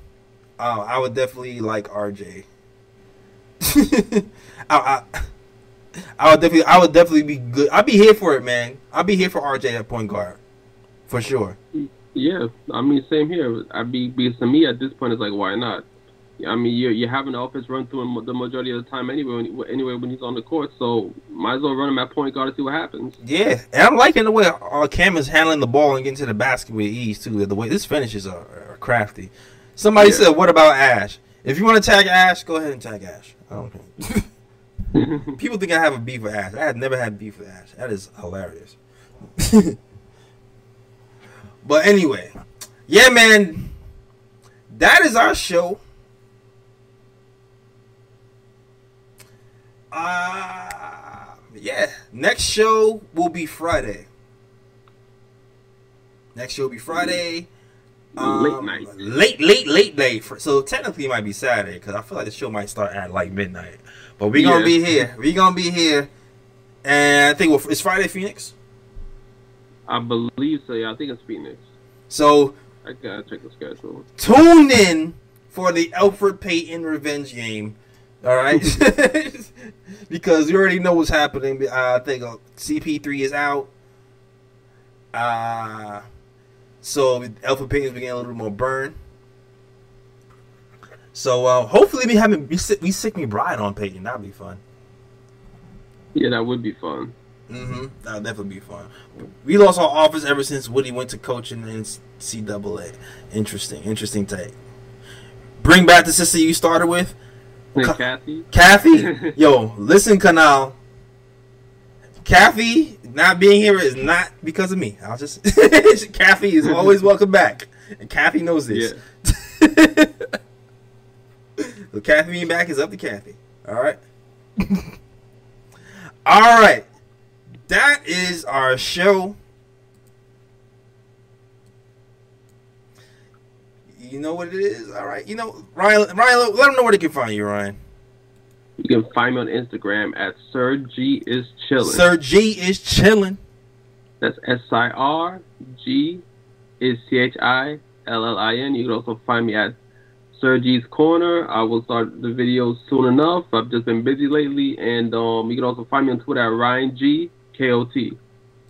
Uh, I would definitely like RJ. [laughs] I, I, I would definitely, I would definitely be good. I'd be here for it, man. I'd be here for RJ at point guard, for sure. Yeah, I mean, same here. I'd be because to me at this point, it's like, why not? I mean, you you have an offense run through him the majority of the time anyway. When he, anyway, when he's on the court, so might as well run him at point guard to see what happens. Yeah, and I'm liking the way uh, Cam is handling the ball and getting to the basket with ease too. The way this finishes are, are crafty. Somebody Yeah. said, "What about Ash?" If you want to tag Ash, go ahead and tag Ash. I don't care. [laughs] People think I have a beef with Ash. I have never had beef with Ash. That is hilarious. [laughs] but anyway, yeah, man, that is our show. Uh, yeah, next show will be Friday. Next show will be Friday. Late night. Late, late, late day. So technically it might be Saturday because I feel like the show might start at like midnight. But we're gonna Yeah. be here. We're gonna be here. And I think it's Friday Phoenix. I believe so. Yeah, I think it's Phoenix. So I gotta check the schedule. tune in for the Elfrid Payton revenge game. All right, [laughs] because you already know what's happening. I think uh, CP3 is out. Uh, so Elfrid Payton's been getting a little bit more burn. So uh, hopefully we haven't we sick we sick McBride on Payton. That'd be fun. Yeah, that would be fun. Mm-hmm. That'll definitely be fun. We lost our office ever since Woody went to coaching in CAA. Interesting, interesting take. Bring back the sister you started with, Ca- Kathy. Kathy. [laughs] Yo, listen, Canal. Kathy not being here is not because of me. I'll just [laughs] Kathy is always [laughs] welcome back, and Kathy knows this. Yeah. so Kathy being back is up to Kathy. All right. All right. That is our show. You know what it is? All right. You know, Ryan, Ryan, let them know where they can find you, Ryan. You can find me on Instagram at Sir G is chillin'. Sir G is chilling. That's S I R G is C H I L L I N. You can also find me at Sir G's Corner. I will start the videos soon enough. I've just been busy lately, and um, you can also find me on Twitter at Ryan G K O T.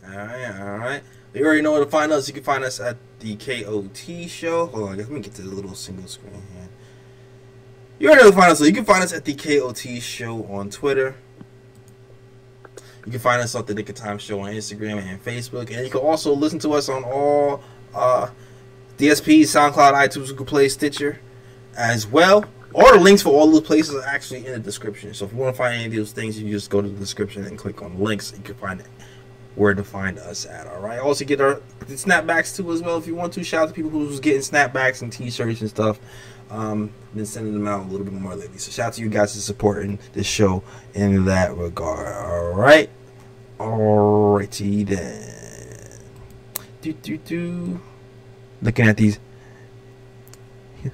All right, all right. You already know where to find us. You can find us at the KOT show. Hold on, let me get to the little single screen here. You already know where to find us. So you can find us at the KOT show on Twitter. You can find us at the Knick of Time show on Instagram and Facebook, and you can also listen to us on all uh, DSPs, SoundCloud, iTunes, Google Play, Stitcher, as well. All the links for all those places are actually in the description. So if you want to find any of those things, you just go to the description and click on the links. You can find where to find us at. All right. Also get our the snapbacks too as well if you want to. Shout out to people who's getting snapbacks and t-shirts and stuff. Um, been sending them out a little bit more lately. So shout out to you guys for supporting this show in that regard. All right. Alrighty then. Do do do. Looking at these.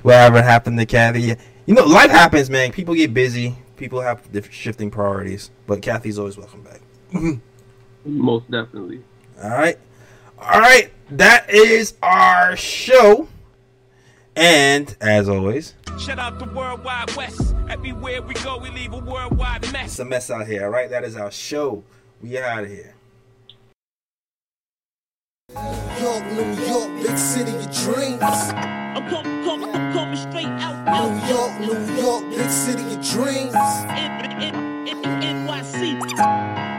Whatever happened to Kathy? You know, life happens, man. People get busy. People have different shifting priorities. But Kathy's always welcome back. [laughs] Most definitely. All right. All right. That is our show. And as always, Shout out the World Wide West. Everywhere we go, we leave a worldwide mess. it's a mess out here. All right. That is our show. We out of here. York, New York, big city of dreams. I'm coming, coming, I'm coming straight out, out, New York, New York, big city of dreams. NYC.